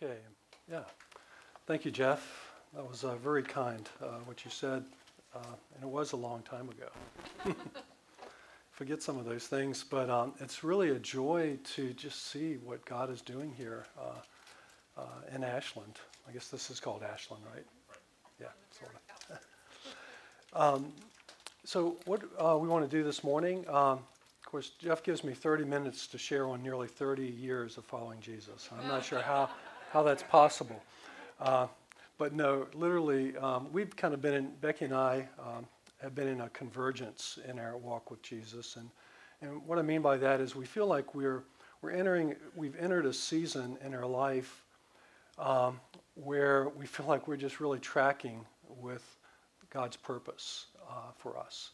Okay, yeah. Thank you, Jeff. That was uh, very kind, uh, what you said, uh, and it was a long time ago. Forget some of those things, but um, it's really a joy to just see what God is doing here uh, uh, in Ashland. I guess this is called Ashland, right? Yeah, sort of. um, so, what uh, we want to do this morning, um, of course, Jeff gives me 30 minutes to share on nearly 30 years of following Jesus. I'm not sure how, how that's possible. Uh, but no, literally, um, we've kind of been in, Becky and I um, have been in a convergence in our walk with Jesus. And, and what I mean by that is we feel like we're, we're entering, we've entered a season in our life um, where we feel like we're just really tracking with God's purpose uh, for us.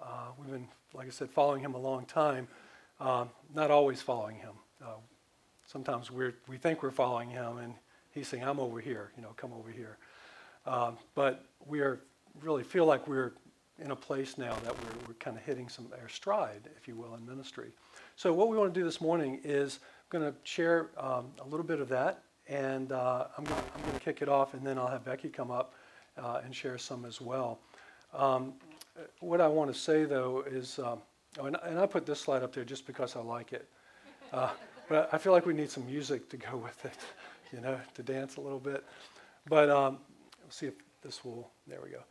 Uh, we've been, like I said, following Him a long time, uh, not always following Him. Sometimes we we think we're following Him, and He's saying, I'm over here, you know, come over here. Um, but we are really feel like we're in a place now that we're, we're kind of hitting some our stride, if you will, in ministry. So what we want to do this morning is I'm going to share um, a little bit of that, and uh, I'm going to kick it off, and then I'll have Becky come up uh, and share some as well. Um, what I want to say though is, um, oh, and, and, I put this slide up there just because I like it, uh, but I feel like we need some music to go with it, you know, to dance a little bit. But um, we'll see if this will. There we go.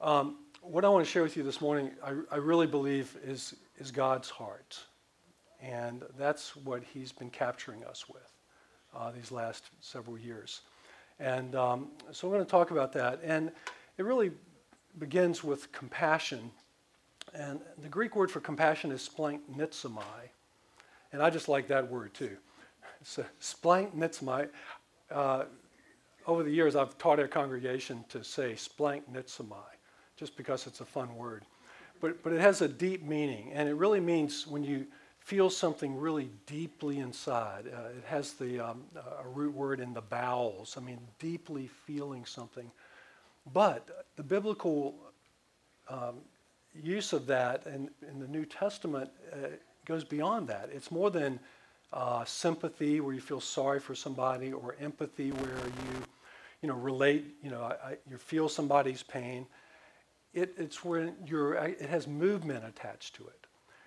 Um, what I want to share with you this morning, I, I really believe is is God's heart, and that's what He's been capturing us with uh, these last several years. And um, so I'm going to talk about that. And it really begins with compassion. And the Greek word for compassion is splanchnizomai. And I just like that word too. So splanchnizomai. Uh, over the years, I've taught our congregation to say splank splanchnizomai, just because it's a fun word. But, but it has a deep meaning, and it really means when you feel something really deeply inside. Uh, it has the um, a root word in the bowels. I mean, deeply feeling something. But the biblical um, use of that in, in the New Testament uh, goes beyond that. It's more than uh, sympathy, where you feel sorry for somebody, or empathy, where you, you know, relate. You know, I, I, you feel somebody's pain. It, it's when you're. It has movement attached to it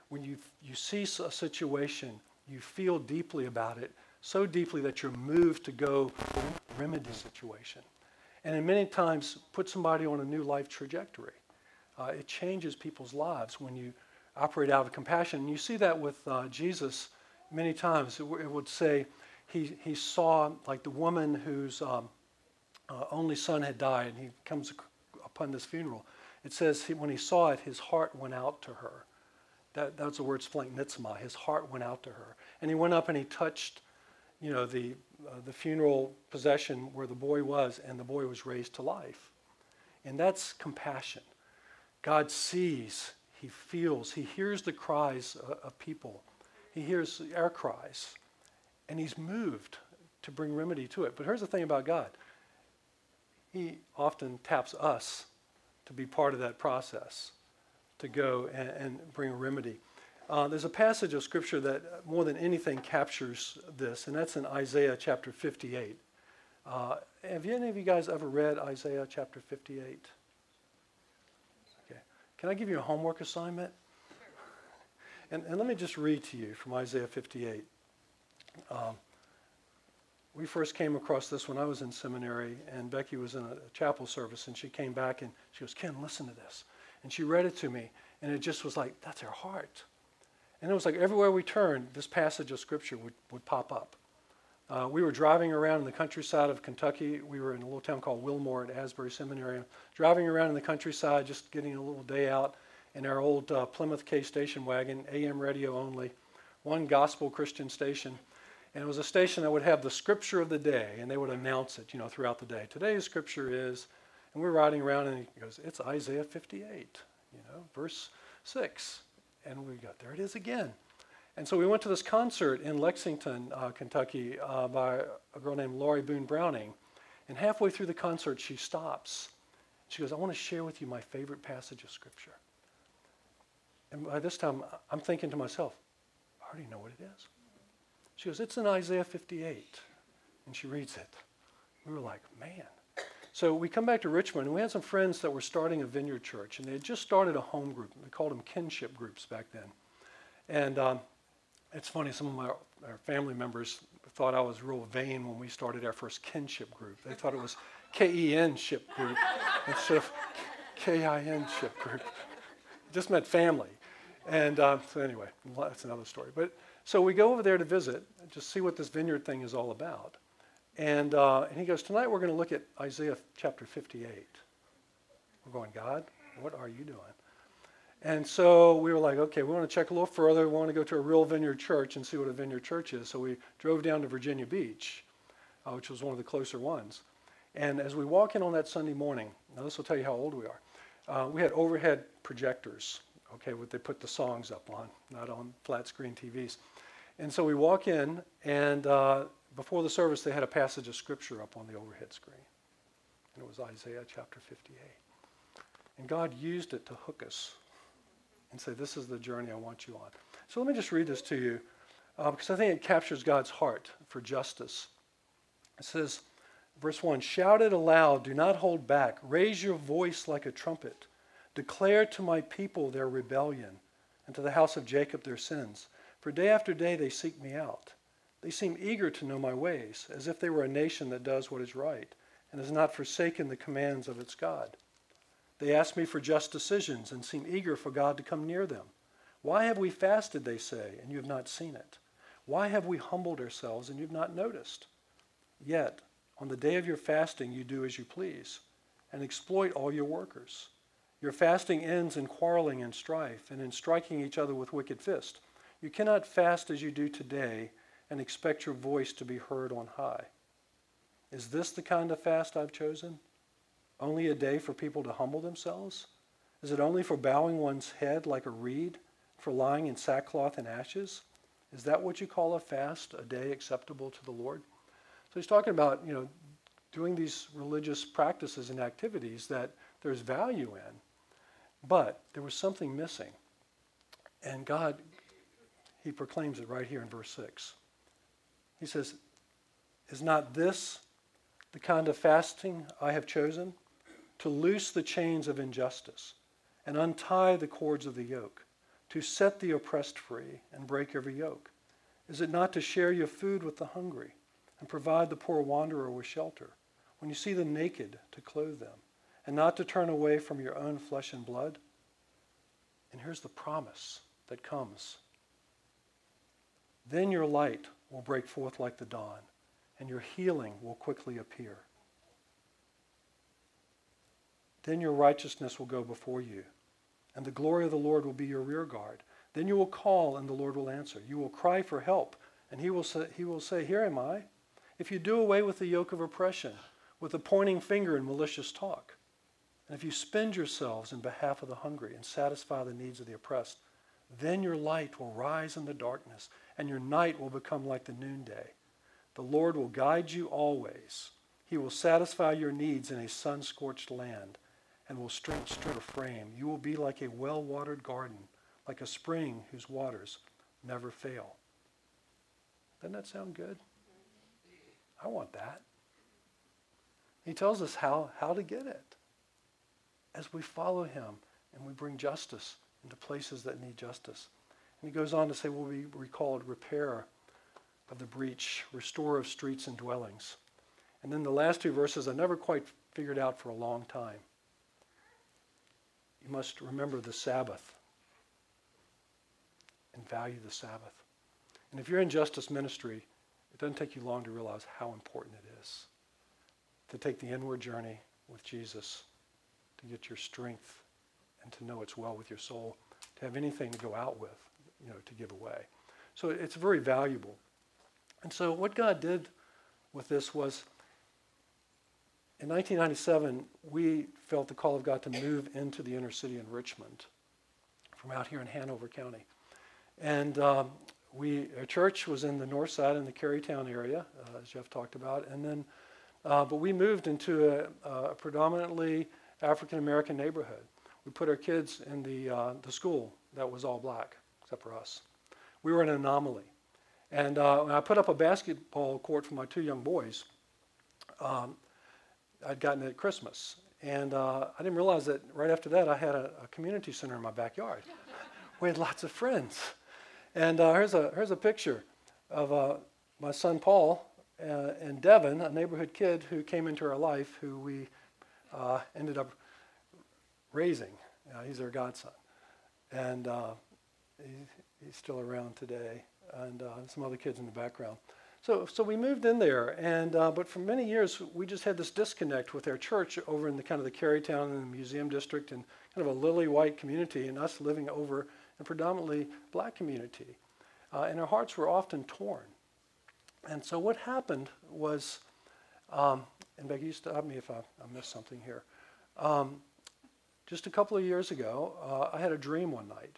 when you, you see a situation, you feel deeply about it, so deeply that you're moved to go remedy situation. And in many times, put somebody on a new life trajectory. Uh, it changes people's lives when you operate out of compassion. And you see that with uh, Jesus many times. It, w- it, would say he, he saw, like the woman whose um, uh, only son had died, and he comes upon this funeral. It says he, when he saw it, his heart went out to her. That, that's the word splanchnizomai. His heart went out to her. And he went up and he touched, you know, the, uh, the funeral possession where the boy was, and the boy was raised to life. And that's compassion. God sees, he feels, he hears the cries of, people. He hears our cries, and he's moved to bring remedy to it. But here's the thing about God. He often taps us to be part of that process to go and, and bring a remedy. Uh, there's a passage of Scripture that more than anything captures this, and that's in Isaiah chapter 58. Uh, have any of you guys ever read Isaiah chapter 58? Can I give you a homework assignment? And, and let me just read to you from Isaiah 58. Um, we first came across this when I was in seminary, and Becky was in a chapel service, and she came back and she goes, Ken, listen to this. And she read it to me, and it just was like, that's her heart. And it was like everywhere we turned, this passage of Scripture would, would pop up. Uh, we were driving around in the countryside of Kentucky. We were in a little town called Wilmore at Asbury Seminary. Driving around in the countryside, just getting a little day out in our old uh, Plymouth K station wagon, AM radio only, one gospel Christian station. And it was a station that would have the scripture of the day, and they would announce it, you know, throughout the day. Today's scripture is and we're riding around, and he goes, It's Isaiah 58, you know, verse 6. And we got, there it is again. And so we went to this concert in Lexington, uh, Kentucky, uh, by a girl named Laurie Boone Browning. And halfway through the concert, she stops. She goes, I want to share with you my favorite passage of Scripture. And by this time, I'm thinking to myself, I already know what it is. She goes, It's in Isaiah 58. And she reads it. We were like, man. So we come back to Richmond, and we had some friends that were starting a vineyard church, and they had just started a home group. We called them kinship groups back then. And um, it's funny, some of my, our family members thought I was real vain when we started our first kinship group. They thought it was K E N ship group instead of K I N ship group. It just meant family. And uh, so, anyway, that's another story. But so we go over there to visit, just see what this vineyard thing is all about. And, uh, and he goes, Tonight we're going to look at Isaiah chapter 58. We're going, God, what are you doing? And so we were like, okay, we want to check a little further. We want to go to a real vineyard church and see what a vineyard church is. So we drove down to Virginia Beach, uh, which was one of the closer ones. And as we walk in on that Sunday morning, now this will tell you how old we are, uh, we had overhead projectors, okay, what they put the songs up on, not on flat screen TVs. And so we walk in, and uh, before the service, they had a passage of scripture up on the overhead screen. And it was Isaiah chapter 58. And God used it to hook us and say, This is the journey I want you on. So let me just read this to you uh, because I think it captures God's heart for justice. It says, verse 1 Shout it aloud, do not hold back. Raise your voice like a trumpet. Declare to my people their rebellion, and to the house of Jacob their sins. For day after day they seek me out. They seem eager to know my ways, as if they were a nation that does what is right, and has not forsaken the commands of its God. They ask me for just decisions and seem eager for God to come near them. Why have we fasted, they say, and you have not seen it? Why have we humbled ourselves and you've not noticed? Yet, on the day of your fasting, you do as you please and exploit all your workers. Your fasting ends in quarreling and strife and in striking each other with wicked fist. You cannot fast as you do today and expect your voice to be heard on high. Is this the kind of fast I've chosen? Only a day for people to humble themselves? Is it only for bowing one's head like a reed, for lying in sackcloth and ashes? Is that what you call a fast, a day acceptable to the Lord? So he's talking about, you know, doing these religious practices and activities that there's value in. But there was something missing. And God, he proclaims it right here in verse 6. He says, Is not this the kind of fasting I have chosen? To loose the chains of injustice and untie the cords of the yoke, to set the oppressed free and break every yoke? Is it not to share your food with the hungry and provide the poor wanderer with shelter? When you see the naked, to clothe them, and not to turn away from your own flesh and blood? And here's the promise that comes. Then your light will break forth like the dawn, and your healing will quickly appear. Then your righteousness will go before you, and the glory of the Lord will be your rear guard. Then you will call, and the Lord will answer. You will cry for help, and he will say, he will say Here am I. If you do away with the yoke of oppression, with the pointing finger and malicious talk, and if you spend yourselves in behalf of the hungry and satisfy the needs of the oppressed, then your light will rise in the darkness, and your night will become like the noonday. The Lord will guide you always. He will satisfy your needs in a sun scorched land and will strengthen your frame. You will be like a well watered garden, like a spring whose waters never fail. Doesn't that sound good? I want that. He tells us how, how to get it as we follow him and we bring justice into places that need justice. And he goes on to say, we'll be recalled repair of the breach, restore of streets and dwellings. And then the last two verses I never quite figured out for a long time must remember the Sabbath and value the Sabbath. And if you're in justice ministry, it doesn't take you long to realize how important it is to take the inward journey with Jesus, to get your strength and to know it's well with your soul, to have anything to go out with, you know, to give away. So it's very valuable. And so what God did with this was in 1997, we felt the call of God to move into the inner city in Richmond from out here in Hanover County. And um, we, our church was in the north side in the Carytown area, uh, as Jeff talked about. And then, uh, but we moved into a, a predominantly African American neighborhood. We put our kids in the, uh, the school that was all black, except for us. We were an anomaly. And uh, I put up a basketball court for my two young boys, um, I'd gotten it at Christmas. And uh, I didn't realize that right after that, I had a, a community center in my backyard. we had lots of friends. And uh, here's, a, here's a picture of uh, my son Paul uh, and Devin, a neighborhood kid who came into our life, who we uh, ended up raising. Uh, he's our godson. And he, he's still around today, and some other kids in the background. So, so we moved in there, and uh, but for many years we just had this disconnect with our church over in the kind of the Carytown and the Museum District, and kind of a lily white community, and us living over in predominantly black community, uh, and our hearts were often torn. And so what happened was, um, and Becky, you stop me if I, I missed something here. Um, just a couple of years ago, uh, I had a dream one night.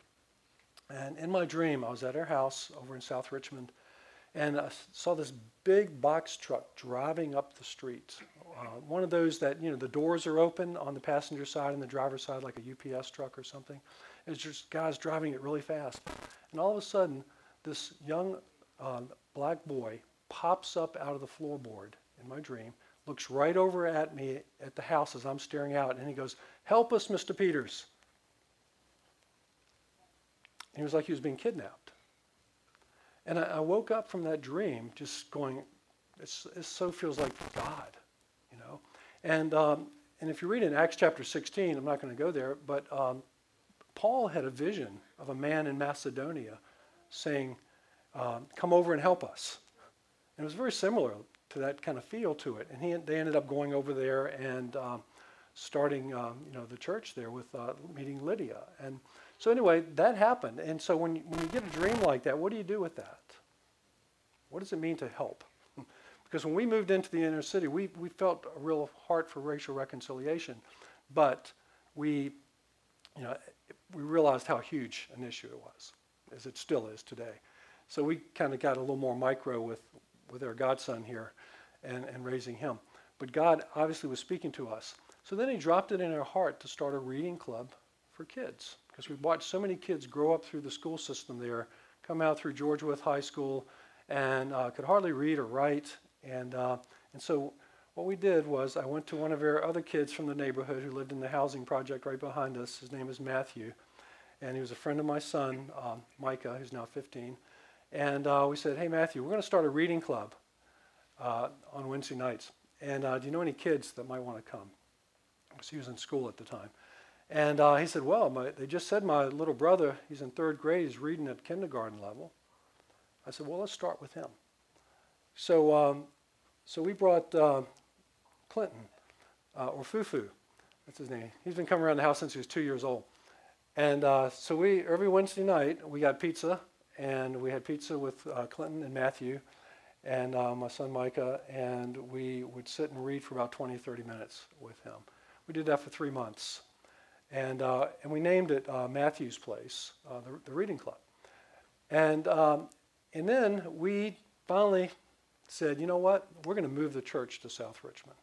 And in my dream, I was at our house over in South Richmond, and I saw this big box truck driving up the street. Uh, one of those that, you know, the doors are open on the passenger side and the driver's side, like a UPS truck or something. It's just guys driving it really fast. And all of a sudden, this young uh, black boy pops up out of the floorboard in my dream, looks right over at me at the house as I'm staring out, and he goes, Help us, Mr. Peters. And he was like he was being kidnapped. And I, I woke up from that dream just going, it so feels like God, you know. And, um, and if you read in Acts chapter 16, I'm not going to go there, but um, Paul had a vision of a man in Macedonia saying, um, Come over and help us. And it was very similar to that kind of feel to it. And he, they ended up going over there and um, starting, um, you know, the church there with uh, meeting Lydia. And so anyway, that happened. And so when, when you get a dream like that, what do you do with that? What does it mean to help? because when we moved into the inner city, we, we felt a real heart for racial reconciliation. But we, you know, we realized how huge an issue it was, as it still is today. So we kind of got a little more micro with, with our godson here and, and raising him. But God obviously was speaking to us. So then he dropped it in our heart to start a reading club for kids because we watched so many kids grow up through the school system there, come out through George Wythe High School, and uh, could hardly read or write. And, uh, and so what we did was I went to one of our other kids from the neighborhood who lived in the housing project right behind us. His name is Matthew. And he was a friend of my son, um, Micah, who's now 15. And uh, we said, hey, Matthew, we're going to start a reading club uh, on Wednesday nights. And uh, do you know any kids that might want to come? Because he was in school at the time. And uh, he said, well, my, they just said my little brother, he's in third grade, he's reading at kindergarten level. I said, well, let's start with him. So, um, so we brought uh, Clinton, uh, or Fufu, that's his name. He's been coming around the house since he was two years old. And uh, so we, every Wednesday night, we got pizza, and we had pizza with uh, Clinton and Matthew and uh, my son Micah, and we would sit and read for about 20, 30 minutes with him. We did that for three months. And, uh, and we named it uh, Matthew's Place, uh, the, the, reading club. And, um, and then we finally said, you know what, we're going to move the church to South Richmond.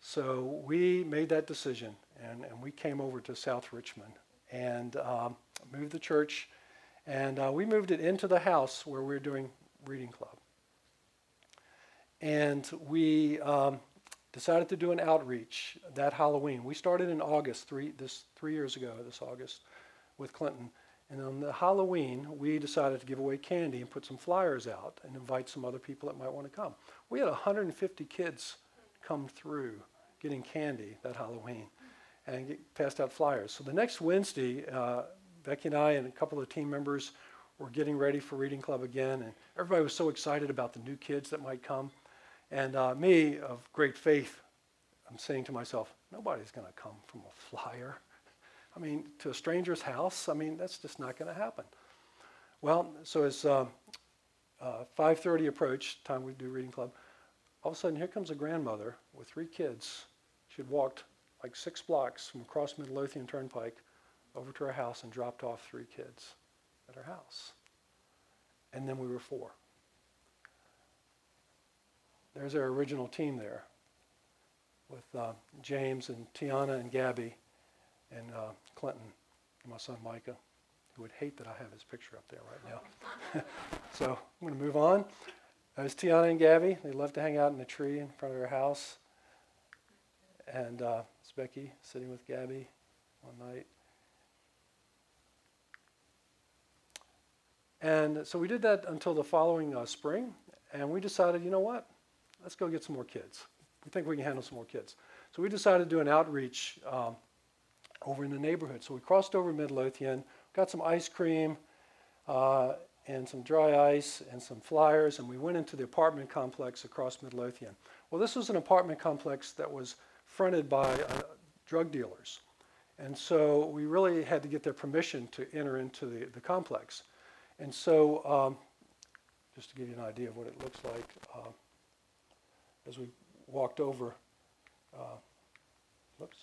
So we made that decision, and, and we came over to South Richmond and um, moved the church. And uh, we moved it into the house where we were doing reading club. And we um, decided to do an outreach that Halloween. We started in August, three, this, three years ago, this August, with Clinton. And on the Halloween, we decided to give away candy and put some flyers out and invite some other people that might want to come. We had 150 kids come through getting candy that Halloween and get, passed out flyers. So the next Wednesday, uh, Becky and I and a couple of team members were getting ready for Reading Club again, and everybody was so excited about the new kids that might come. And uh, me, of great faith, I'm saying to myself, nobody's going to come from a flyer. I mean, to a stranger's house, I mean, that's just not going to happen. Well, so as uh, uh, 5.30 approached, time we do reading club, all of a sudden here comes a grandmother with three kids. She had walked like six blocks from across Midlothian Turnpike over to her house and dropped off three kids at her house. And then we were four. There's our original team there with uh, James and Tiana and Gabby and uh, Clinton and my son Micah, who would hate that I have his picture up there right now. So I'm going to move on. There's Tiana and Gabby. They love to hang out in the tree in front of their house. And uh, it's Becky sitting with Gabby one night. And so we did that until the following uh, spring, and we decided, you know what? Let's go get some more kids. We think we can handle some more kids. So we decided to do an outreach um, over in the neighborhood. So we crossed over Midlothian, got some ice cream uh, and some dry ice and some flyers, and we went into the apartment complex across Midlothian. Well, this was an apartment complex that was fronted by uh, drug dealers. And so we really had to get their permission to enter into the, the complex. And so, um, just to give you an idea of what it looks like, uh, as we walked over, uh, whoops,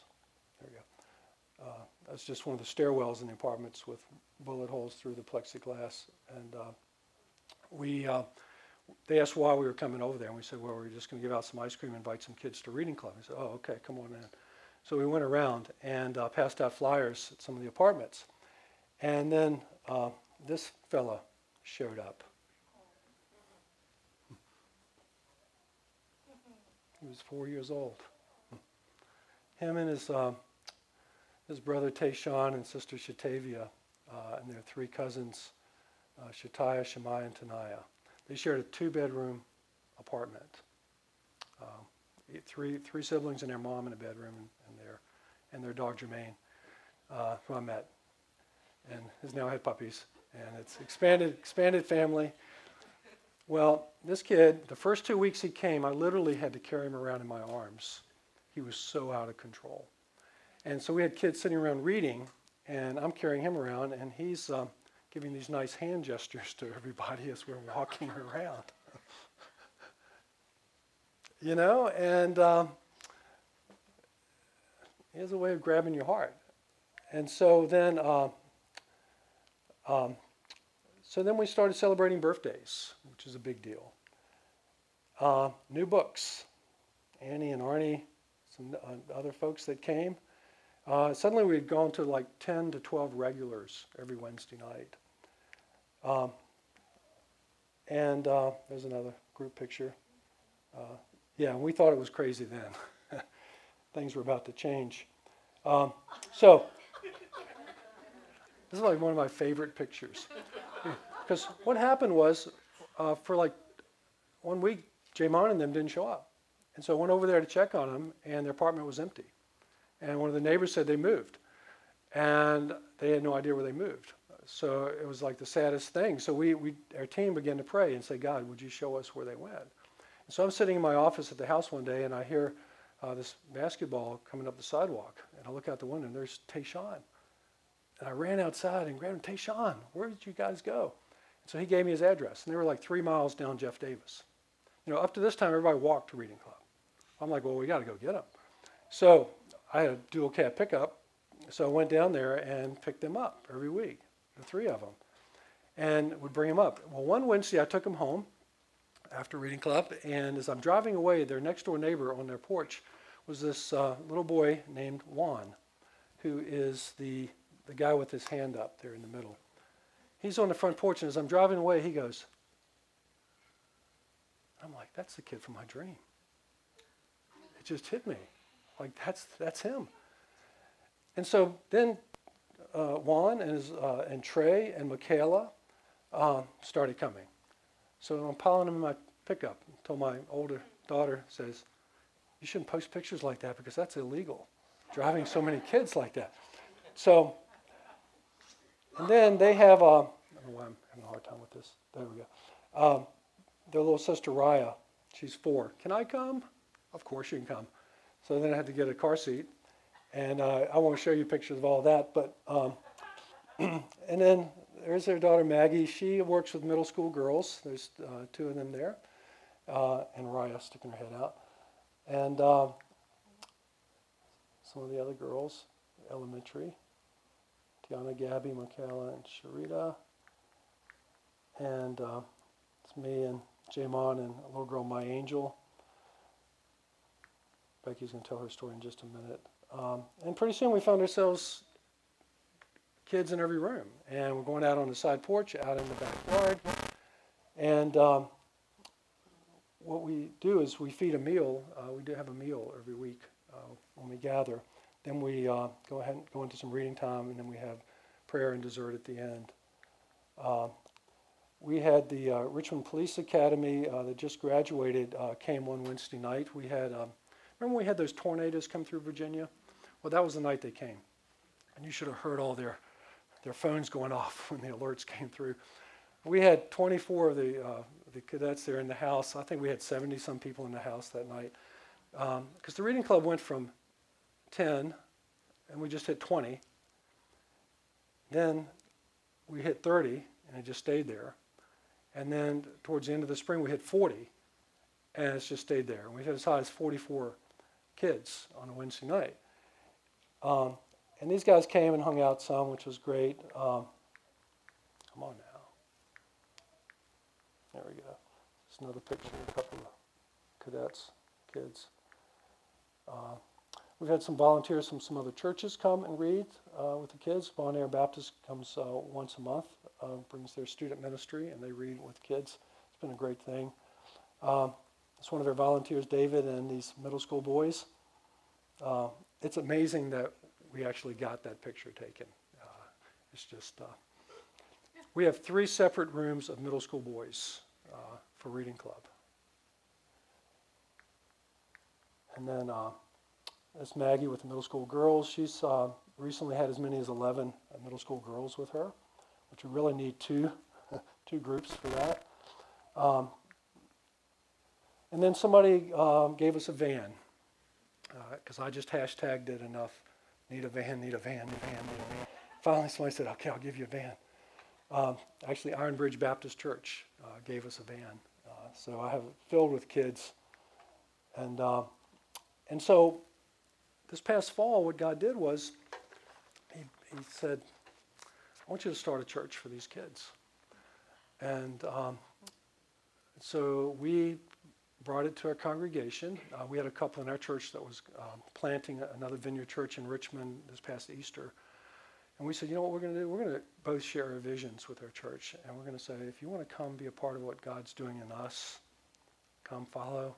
there we go. Uh, that's just one of the stairwells in the apartments with bullet holes through the plexiglass. And uh, we, uh, they asked why we were coming over there, and we said, well, we're just going to give out some ice cream and invite some kids to reading club. He said, oh, okay, come on in. So we went around and uh, passed out flyers at some of the apartments. And then uh, this fella showed up. He was four years old. Him and his, uh, his brother Tayshawn and sister Shatavia uh, and their three cousins, uh, Shataya, Shemaiah, and Tanaya. They shared a two-bedroom apartment. Um, three, three siblings and their mom in a bedroom and, and their, and their dog Jermaine, uh, who I met and has now had puppies and it's expanded expanded family. Well, this kid, the first two weeks he came, I literally had to carry him around in my arms. He was so out of control. And so we had kids sitting around reading, and I'm carrying him around, and he's um, giving these nice hand gestures to everybody as we're walking around. you know, and um, he has a way of grabbing your heart. And so then uh, um, so then we started celebrating birthdays, which is a big deal. Uh, new books. Annie and Arnie, some uh, other folks that came. Uh, suddenly we had gone to like 10 to 12 regulars every Wednesday night. Um, and uh, there's another group picture. Uh, yeah, we thought it was crazy then. Things were about to change. Um, so this is like one of my favorite pictures. Because what happened was, uh, for like one week, Jamon and them didn't show up. And so I went over there to check on them, and their apartment was empty. And one of the neighbors said they moved. And they had no idea where they moved. So it was like the saddest thing. So we, we our team began to pray and say, God, would you show us where they went? And so I'm sitting in my office at the house one day, and I hear uh, this basketball coming up the sidewalk. And I look out the window, and there's Tayshawn. And I ran outside and grabbed him, Tayshawn, where did you guys go? And so he gave me his address. And they were like three miles down Jeff Davis. You know, up to this time, everybody walked to Reading Club. I'm like, well, we got to go get them. So I had a dual cab pickup. So I went down there and picked them up every week, the three of them, and would bring them up. Well, one Wednesday I took them home after Reading Club, and as I'm driving away, their next door neighbor on their porch was this uh, little boy named Juan, who is the the guy with his hand up there in the middle. He's on the front porch, and as I'm driving away, he goes, I'm like, that's the kid from my dream. It just hit me. Like, that's, that's him. And so then uh, Juan and, his, uh, and Trey and Michaela uh, started coming. So I'm piling them in my pickup until my older daughter says, You shouldn't post pictures like that because that's illegal, driving so many kids like that. So and then they have, uh, I don't know why I'm having a hard time with this. There we go. Um, their little sister Raya, she's four. Can I come? Of course you can come. So then I had to get a car seat. And uh, I won't show you pictures of all that. But um, And then there's their daughter Maggie. She works with middle school girls. There's uh, two of them there. Uh, and Raya sticking her head out. And uh, some of the other girls, elementary. Tiana, Gabby, Michaela, and Sharita. And uh, it's me and Jamon and a little girl, My Angel. Becky's going to tell her story in just a minute. Um, and pretty soon we found ourselves kids in every room. And we're going out on the side porch, out in the backyard. And um, what we do is we feed a meal. Uh, we do have a meal every week uh, when we gather. Then we uh, go ahead and go into some reading time, and then we have prayer and dessert at the end. Uh, we had the uh, Richmond Police Academy uh, that just graduated came one Wednesday night. We had um, remember we had those tornadoes come through Virginia? Well, that was the night they came, and you should have heard all their their phones going off when the alerts came through. We had 24 of the, uh, the cadets there in the house. I think we had 70 some people in the house that night. Because um, the reading club went from 10, and we just hit 20. Then we hit 30, and it just stayed there. And then towards the end of the spring, we hit 40, and it's just stayed there. And we hit as high as 44 kids on a Wednesday night. Um, and these guys came and hung out some, which was great. Um, come on now. There we go. There's another picture of a couple of cadets, kids. Uh, we've had some volunteers from some other churches come and read uh, with the kids. Bon Air Baptist comes uh, once a month, uh, brings their student ministry, and they read with kids. It's been a great thing. Um, it's one of their volunteers, David, and these middle school boys. Uh, it's amazing that we actually got that picture taken. Uh, it's just, uh, we have three separate rooms of middle school boys for reading club. And then that's Maggie with the middle school girls. She's uh, recently had as many as 11 middle school girls with her, which we really need two, two groups for that. Um, and then somebody um, gave us a van because uh, I just hashtagged it enough need a van, need a van, need a van, need a van. Finally, somebody said, okay, I'll give you a van. Um, actually, Iron Bridge Baptist Church uh, gave us a van. Uh, so I have it filled with kids. And, uh, and so this past fall, what God did was he, he said, I want you to start a church for these kids. And um, so we brought it to our congregation. Uh, we had a couple in our church that was um, planting another vineyard church in Richmond this past Easter. And we said, you know what we're going to do? We're going to both share our visions with our church. And we're going to say, if you want to come be a part of what God's doing in us, come follow.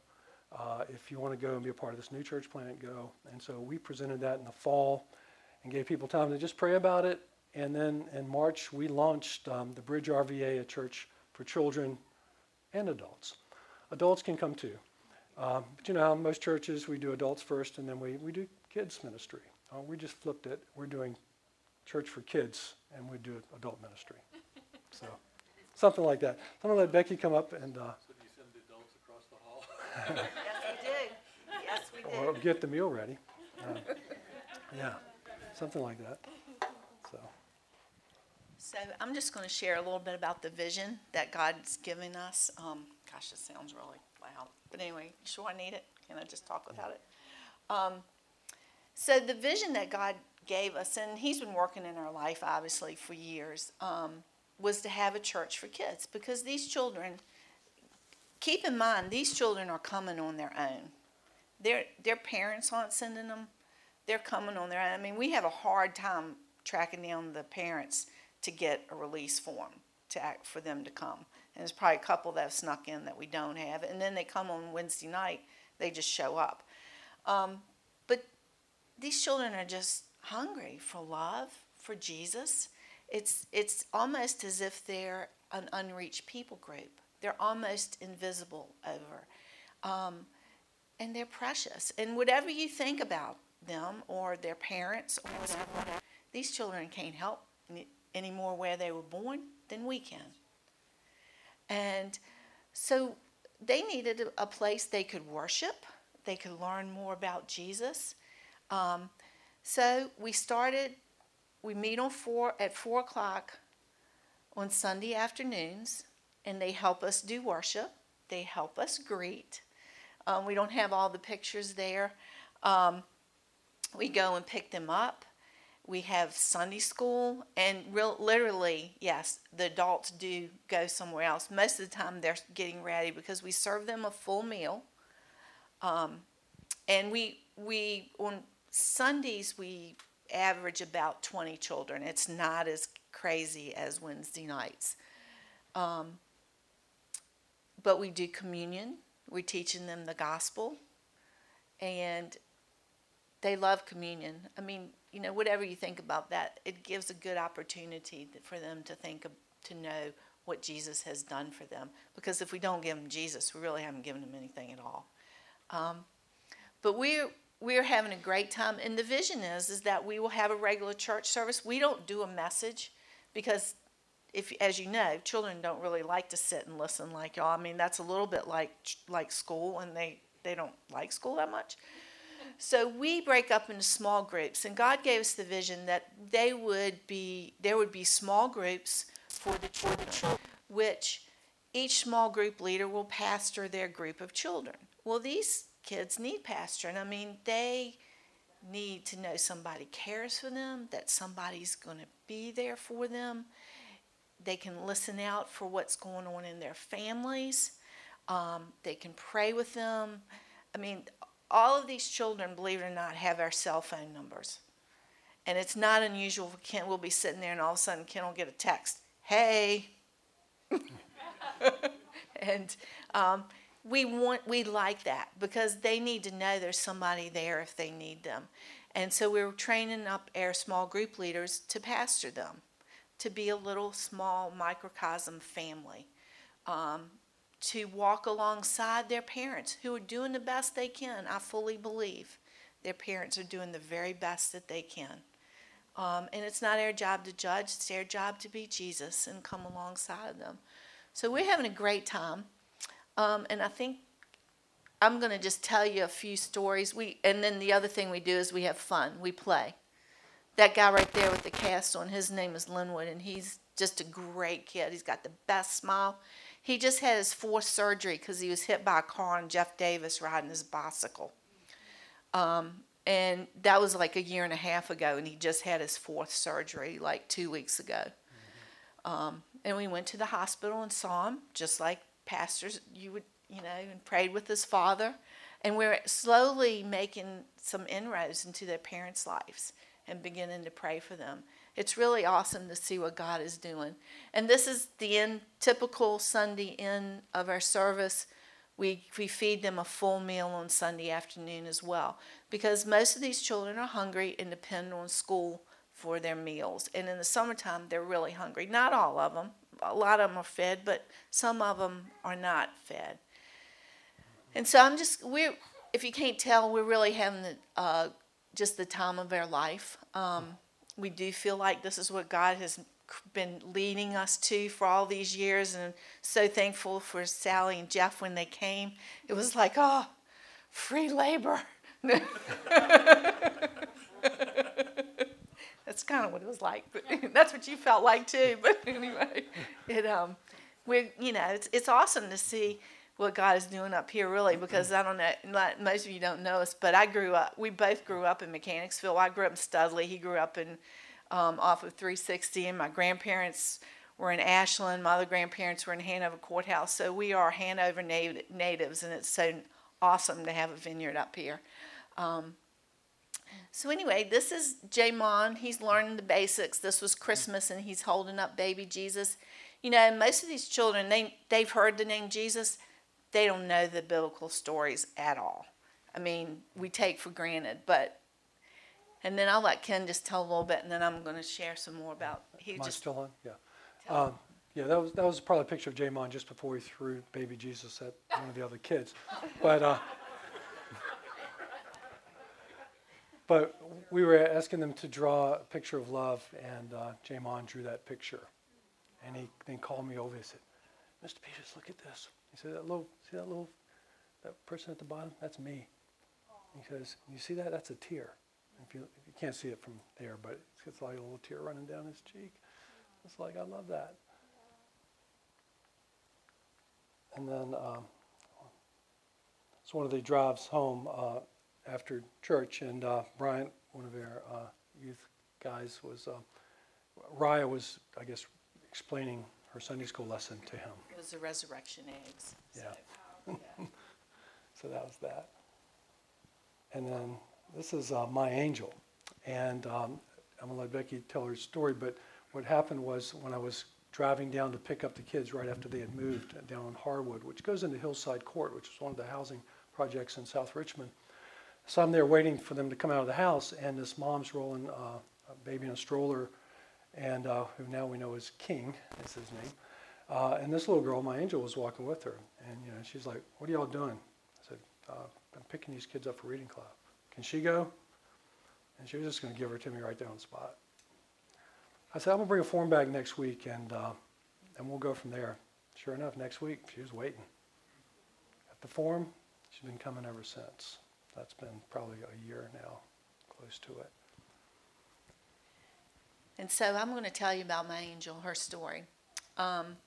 Uh, if you want to go and be a part of this new church plant, go. And so we presented that in the fall and gave people time to just pray about it. And then in March, we launched um, the Bridge RVA, a church for children and adults adults can come too. Um, but you know how most churches we do adults first and then we, we do kids ministry. Uh, we just flipped it. We're doing church for kids and we do adult ministry. So something like that. So I'm going to let Becky come up and. Uh, so do you send the adults across the hall? Yes, we do. Yes, we do. Or get the meal ready. Uh, yeah, something like that. So. So I'm just going to share a little bit about the vision that God's given us. Um, Gosh, this sounds really loud. But anyway, you sure I need it? Can I just talk without it? Um, so the vision that God gave us, and He's been working in our life obviously for years, um, was to have a church for kids because these children. Keep in mind, these children are coming on their own. Their their parents aren't sending them. They're coming on their own. I mean, we have a hard time tracking down the parents to get a release form to act for them to come and there's probably a couple that have snuck in that we don't have. And then they come on Wednesday night, they just show up. Um, but these children are just hungry for love, for Jesus. It's, it's almost as if they're an unreached people group. They're almost invisible over. Um, and they're precious. And whatever you think about them or their parents or whatever, these children can't help any more where they were born than we can. And so they needed a place they could worship, they could learn more about Jesus. Um, so we started, we meet on four, at 4 o'clock on Sunday afternoons, and they help us do worship, they help us greet. Um, we don't have all the pictures there. Um, we go and pick them up we have Sunday school, and real, literally, yes, the adults do go somewhere else. Most of the time, they're getting ready because we serve them a full meal. Um, and we we on Sundays we average about 20 children. It's not as crazy as Wednesday nights. Um, but we do communion. We're teaching them the gospel, and they love communion. I mean, you know, whatever you think about that, it gives a good opportunity for them to think to know what Jesus has done for them. Because if we don't give them Jesus, we really haven't given them anything at all. Um, but we're we're having a great time, and the vision is is that we will have a regular church service. We don't do a message because if as you know, children don't really like to sit and listen like y'all. I mean, that's a little bit like like school, and they they don't like school that much. So we break up into small groups, and God gave us the vision that they would be there would be small groups for the children, which each small group leader will pastor their group of children. Well, these kids need pastoring. I mean, they need to know somebody cares for them, that somebody's going to be there for them. They can listen out for what's going on in their families. Um, they can pray with them. I mean, all of these children, believe it or not, have our cell phone numbers. And it's not unusual for Ken will be sitting there and all of a sudden Ken will get a text, hey. and um, we want we like that because they need to know there's somebody there if they need them. And so we're training up our small group leaders to pastor them, to be a little small microcosm family. Um, to walk alongside their parents who are doing the best they can. I fully believe their parents are doing the very best that they can. Um, and it's not our job to judge, it's their job to be Jesus and come alongside of them. So we're having a great time. Um, and I think I'm going to just tell you a few stories. We and then the other thing we do is we have fun. We play. That guy right there with the cast on, his name is Linwood, and he's just a great kid. He's got the best smile. He just had his fourth surgery because he was hit by a car and Jeff Davis riding his bicycle. Um, and that was like a year and a half ago, and he just had his fourth surgery like two weeks ago. Um, and we went to the hospital and saw him, just like pastors, you would, you know, and prayed with his father. And we're slowly making some inroads into their parents' lives and beginning to pray for them it's really awesome to see what God is doing. And this is the end, typical Sunday end of our service. We, we feed them a full meal on Sunday afternoon as well because most of these children are hungry and depend on school for their meals. And in the summertime, they're really hungry. Not all of them, a lot of them are fed, but some of them are not fed. And so I'm just, we're, if you can't tell, we're really having the, uh, just the time of our life. Um, we do feel like this is what God has been leading us to for all these years, and so thankful for Sally and Jeff when they came. It was like, oh, free labor. that's kind of what it was like, but that's what you felt like too. But anyway, it um, we you know it's it's awesome to see what God is doing up here, really, because I don't know, not, most of you don't know us, but I grew up, we both grew up in Mechanicsville. I grew up in Studley. He grew up in um, off of 360, and my grandparents were in Ashland. My other grandparents were in Hanover Courthouse. So we are Hanover nat- natives, and it's so awesome to have a vineyard up here. Um, so anyway, this is Jamon. He's learning the basics. This was Christmas, and he's holding up baby Jesus. You know, most of these children, they they've heard the name Jesus they don't know the biblical stories at all. I mean, we take for granted, but and then I'll let Ken just tell a little bit, and then I'm going to share some more about. He Am I just still on? Yeah. Um, yeah, that was, that was probably a picture of Jamon just before he threw baby Jesus at one of the other kids. But, uh, but we were asking them to draw a picture of love, and uh, Jamon drew that picture. And he then called me over and said, Mr. Peters, look at this. He said, that little, see that little, that person at the bottom? That's me. He says, you see that? That's a tear. If you, you can't see it from there, but it's, it's like a little tear running down his cheek. It's like, I love that. And then, um, so one of the drives home uh, after church, and uh, Brian, one of our uh, youth guys, was, uh, Raya was, I guess, explaining her Sunday school lesson to him. Was the resurrection eggs. so, Yeah. So that was that. And then this is uh, My Angel. And um, I'm going to let Becky tell her story, but what happened was when I was driving down to pick up the kids right after they had moved down Harwood, which goes into Hillside Court, which is one of the housing projects in South Richmond. So I'm there waiting for them to come out of the house, and this mom's rolling uh, a baby in a stroller, and uh, who now we know is King, that's his name. Uh, and this little girl, my angel, was walking with her, and you know, she's like, "What are y'all doing?" I said, uh, "I'm picking these kids up for reading club. Can she go?" And she was just going to give her to me right there on the spot. I said, "I'm going to bring a form back next week, and uh, and we'll go from there." Sure enough, next week she was waiting at the form. She's been coming ever since. That's been probably a year now, close to it. And so I'm going to tell you about my angel, her story. Um,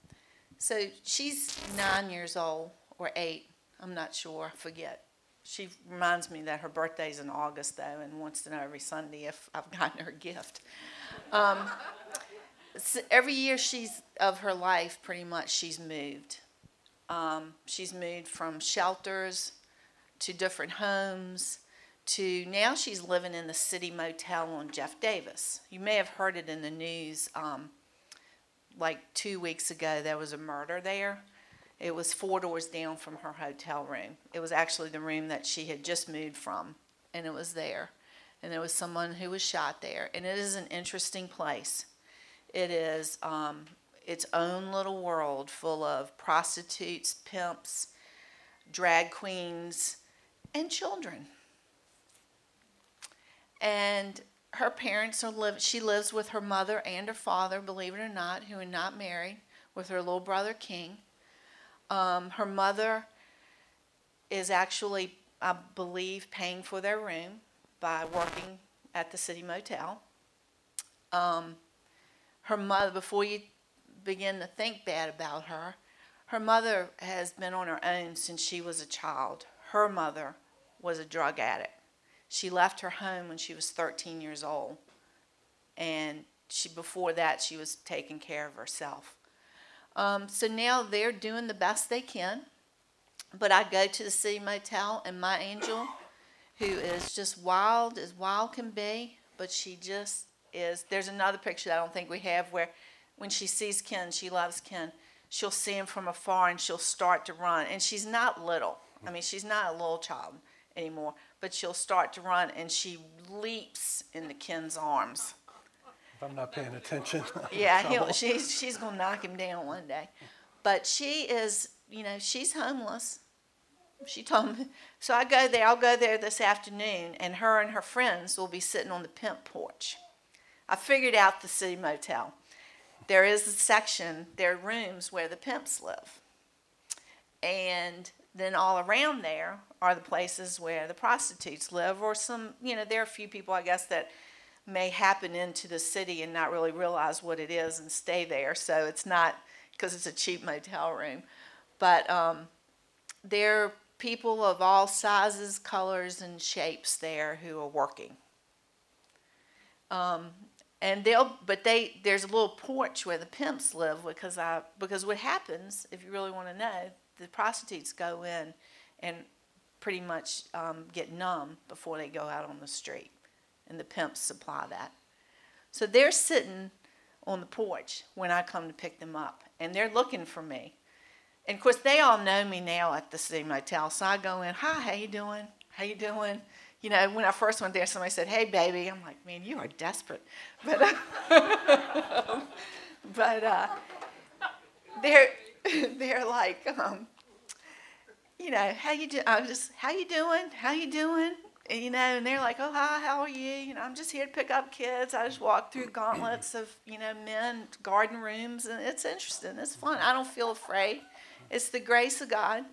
so she's nine years old or eight. I'm not sure. I forget. She reminds me that her birthday's in August, though, and wants to know every Sunday if I've gotten her gift. Um, so every year she's of her life, pretty much, she's moved. Um, she's moved from shelters to different homes to now she's living in the city motel on Jeff Davis. You may have heard it in the news. Um, like two weeks ago, there was a murder there. It was four doors down from her hotel room. It was actually the room that she had just moved from, and it was there. And there was someone who was shot there. And it is an interesting place. It is um, its own little world full of prostitutes, pimps, drag queens, and children and her parents are live. She lives with her mother and her father, believe it or not, who are not married, with her little brother King. Um, her mother is actually, I believe, paying for their room by working at the city motel. Um, her mother, before you begin to think bad about her, her mother has been on her own since she was a child. Her mother was a drug addict. She left her home when she was 13 years old. And she, before that, she was taking care of herself. Um, so now they're doing the best they can. But I go to the city motel, and my angel, who is just wild as wild can be, but she just is. There's another picture I don't think we have where when she sees Ken, she loves Ken. She'll see him from afar and she'll start to run. And she's not little. I mean, she's not a little child anymore, but she'll start to run and she leaps into Ken's arms. If I'm not paying attention. Yeah, he'll, she's she's gonna knock him down one day, but she is, you know, she's homeless. She told me, so I go there. I'll go there this afternoon, and her and her friends will be sitting on the pimp porch. I figured out the city motel. There is a section, there are rooms where the pimps live, and then all around there are the places where the prostitutes live, or some, you know, there are a few people, I guess, that may happen into the city and not really realize what it is and stay there. So it's not because it's a cheap motel room. But um, there are people of all sizes, colors, and shapes there who are working. Um, and they'll, but they, there's a little porch where the pimps live because I, because what happens, if you really want to know, the prostitutes go in and pretty much um, get numb before they go out on the street and the pimps supply that. So they're sitting on the porch when I come to pick them up, and they're looking for me. And of course, they all know me now at the city motel, so I go in, "Hi, how you doing? How you doing?" You know, when I first went there, somebody said, "Hey, baby." I'm like, "Man, you are desperate," but uh, but uh, they're they're like, um, you know, how you do? I'm just, how you doing? How you doing? And, you know, and they're like, oh hi, how are you? You know, I'm just here to pick up kids. I just walk through gauntlets of you know men, garden rooms, and it's interesting. It's fun. I don't feel afraid. It's the grace of God.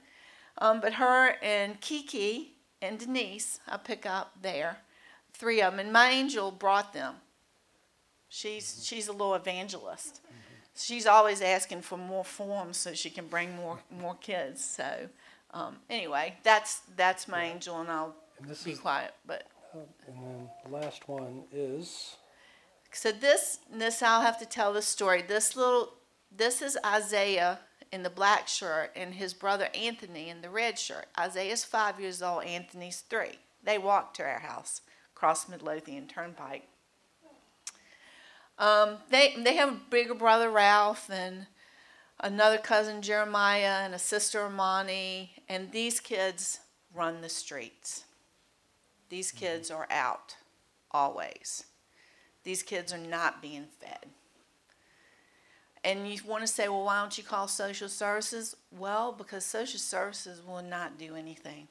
Um, but her and Kiki and Denise, I pick up there, three of them, and my angel brought them. She's she's a little evangelist. She's always asking for more forms so she can bring more more kids. So um, anyway, that's that's my angel, and I'll And be is, quiet. But and then the last one is, so this this I'll have to tell the story. This little this is Isaiah in the black shirt and his brother Anthony in the red shirt. Isaiah's five years old. Anthony's three. They walked to our house across Midlothian Turnpike. Um, they they have a bigger brother Ralph and another cousin Jeremiah and a sister Amani, and these kids run the streets. These kids are out always. These kids are not being fed. And you want to say, well, why don't you call social services? Well, because social services will not do anything.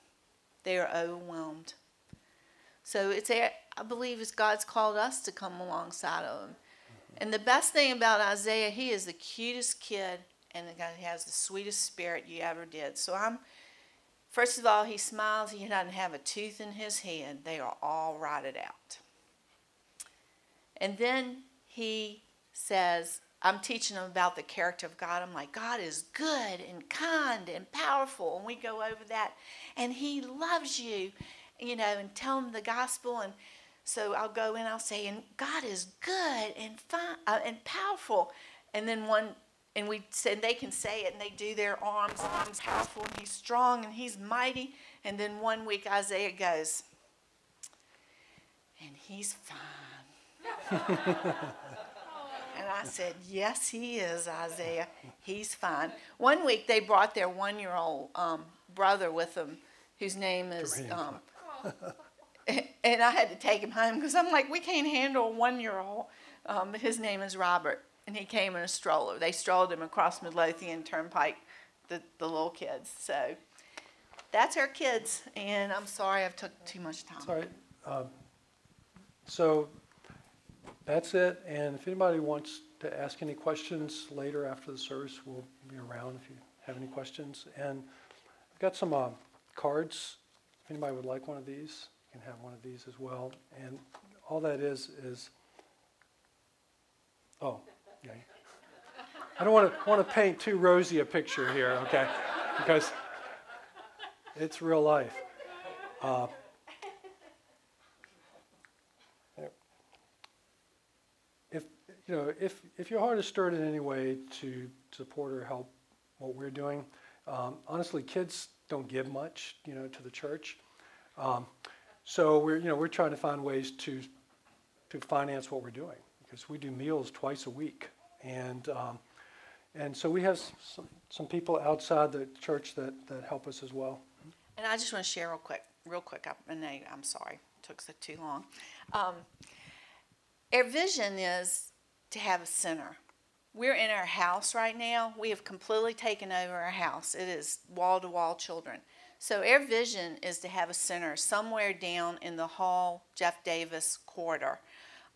They are overwhelmed. So it's a- I believe it's God's called us to come alongside of them. And the best thing about Isaiah, he is the cutest kid and guy has the sweetest spirit you ever did. So I'm first of all, he smiles, he doesn't have a tooth in his head. They are all rotted out. And then he says, I'm teaching him about the character of God. I'm like, God is good and kind and powerful. And we go over that. And he loves you, you know, and tell him the gospel. And so I'll go and I'll say, and God is good and fine uh, and powerful. And then one, and we said they can say it, and they do their arms, and he's powerful, and he's strong, and he's mighty. And then one week Isaiah goes, and he's fine. And I said, Yes, he is, Isaiah. He's fine. One week they brought their one year old um, brother with them, whose name is. Um, and I had to take him home because I'm like, we can't handle a one year old. Um, his name is Robert, and he came in a stroller. They strolled him across Midlothian Turnpike, the, the little kids. So that's our kids, and I'm sorry I've took too much time. Right. Um, So that's it, and if anybody wants to ask any questions later after the service, we'll be around if you have any questions. And I've got some uh, cards, if anybody would like one of these, can have one of these as well. And all that is, is, oh, yeah. I don't want to, want to paint too rosy a picture here, okay? Because it's real life. Uh, if you know if if your heart is stirred in any way to support or help what we're doing, um, honestly, kids don't give much, you know, to the church. Um, so we're you know we're trying to find ways to to finance what we're doing because we do meals twice a week, and um, and so we have some, some people outside the church that, that help us as well. And I just want to share real quick, real quick. I, and I, I'm sorry, it took so too long. Um, our vision is to have a center. We're in our house right now. We have completely taken over our house. It is wall to wall children. So our vision is to have a center somewhere down in the Hall Jeff Davis corridor,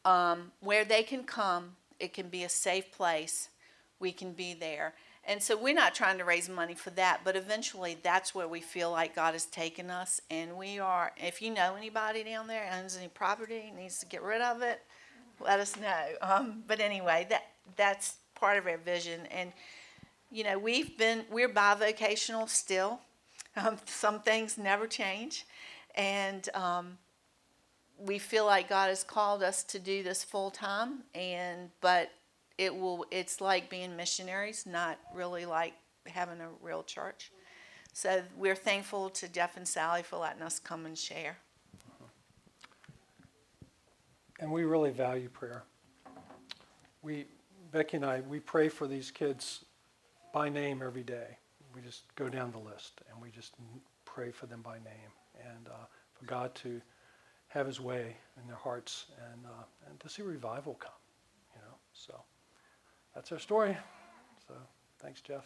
um, where they can come. It can be a safe place. We can be there. And so we're not trying to raise money for that, but eventually that's where we feel like God has taken us. And we are, if you know anybody down there owns any property, needs to get rid of it, let us know. Um, but anyway, that that's part of our vision. And, you know, we've been, we're bivocational still. Um, some things never change. And um, we feel like God has called us to do this full time. And, but it will it's like being missionaries not really like having a real church so we're thankful to jeff and sally for letting us come and share And we really value prayer. We, Becky and I, we pray for these kids by name every day. We just go down the list and we just pray for them by name and uh, for God to have His way in their hearts and uh, and to see revival come. You know, so that's our story. So thanks, Jeff.